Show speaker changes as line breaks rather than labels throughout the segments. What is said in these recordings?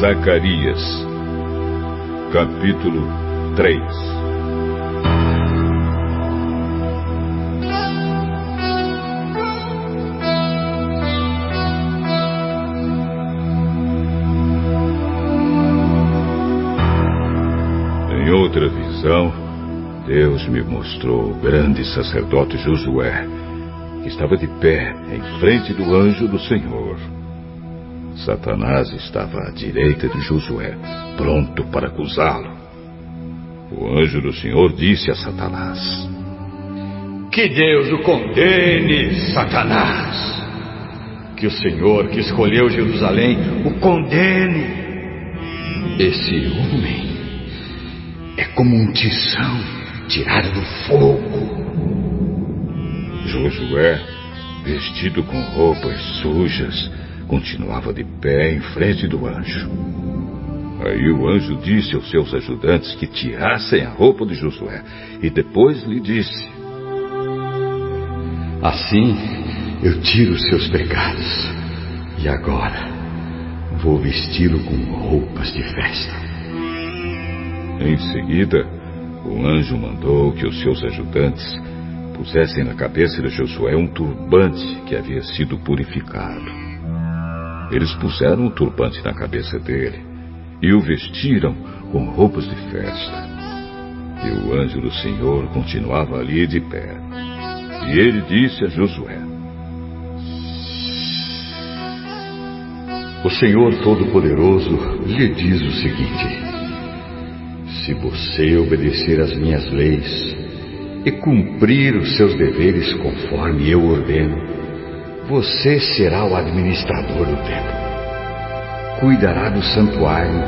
Zacarias, capítulo 3 Em outra visão, Deus me mostrou o grande sacerdote Josué, que estava de pé em frente do anjo do Senhor. Satanás estava à direita de Josué, pronto para acusá-lo. O anjo do Senhor disse a Satanás:
Que Deus o condene, Satanás. Que o Senhor que escolheu Jerusalém o condene. Esse homem é como um tição tirado do fogo.
Josué, vestido com roupas sujas, continuava de pé em frente do anjo. Aí o anjo disse aos seus ajudantes que tirassem a roupa de Josué e depois lhe disse:
Assim eu tiro os seus pecados e agora vou vesti-lo com roupas de festa.
Em seguida, o anjo mandou que os seus ajudantes pusessem na cabeça de Josué um turbante que havia sido purificado. Eles puseram o turbante na cabeça dele e o vestiram com roupas de festa. E o anjo do Senhor continuava ali de pé. E ele disse a Josué:
O Senhor Todo-Poderoso lhe diz o seguinte: Se você obedecer às minhas leis e cumprir os seus deveres conforme eu ordeno, você será o administrador do templo. Cuidará do santuário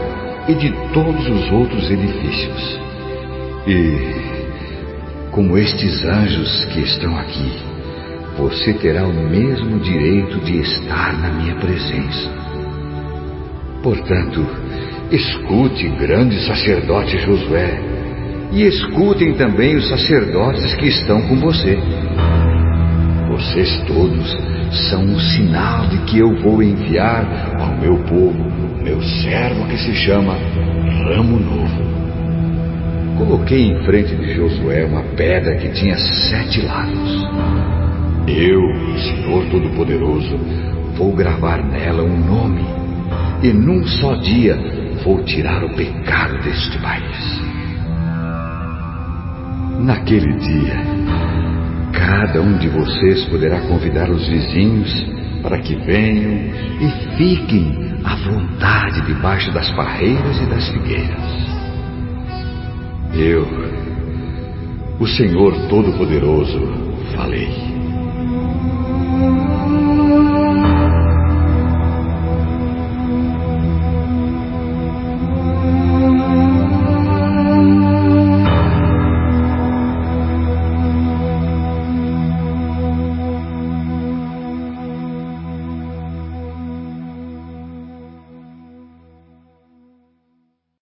e de todos os outros edifícios. E, como estes anjos que estão aqui, você terá o mesmo direito de estar na minha presença. Portanto, escute, grande sacerdote Josué, e escutem também os sacerdotes que estão com você. Vocês todos são um sinal de que eu vou enviar ao meu povo meu servo que se chama Ramo Novo. Coloquei em frente de Josué uma pedra que tinha sete lados. Eu, Senhor Todo-Poderoso, vou gravar nela um nome, e num só dia vou tirar o pecado deste país. Naquele dia, Cada um de vocês poderá convidar os vizinhos para que venham e fiquem à vontade debaixo das parreiras e das figueiras. Eu, o Senhor Todo-Poderoso, falei.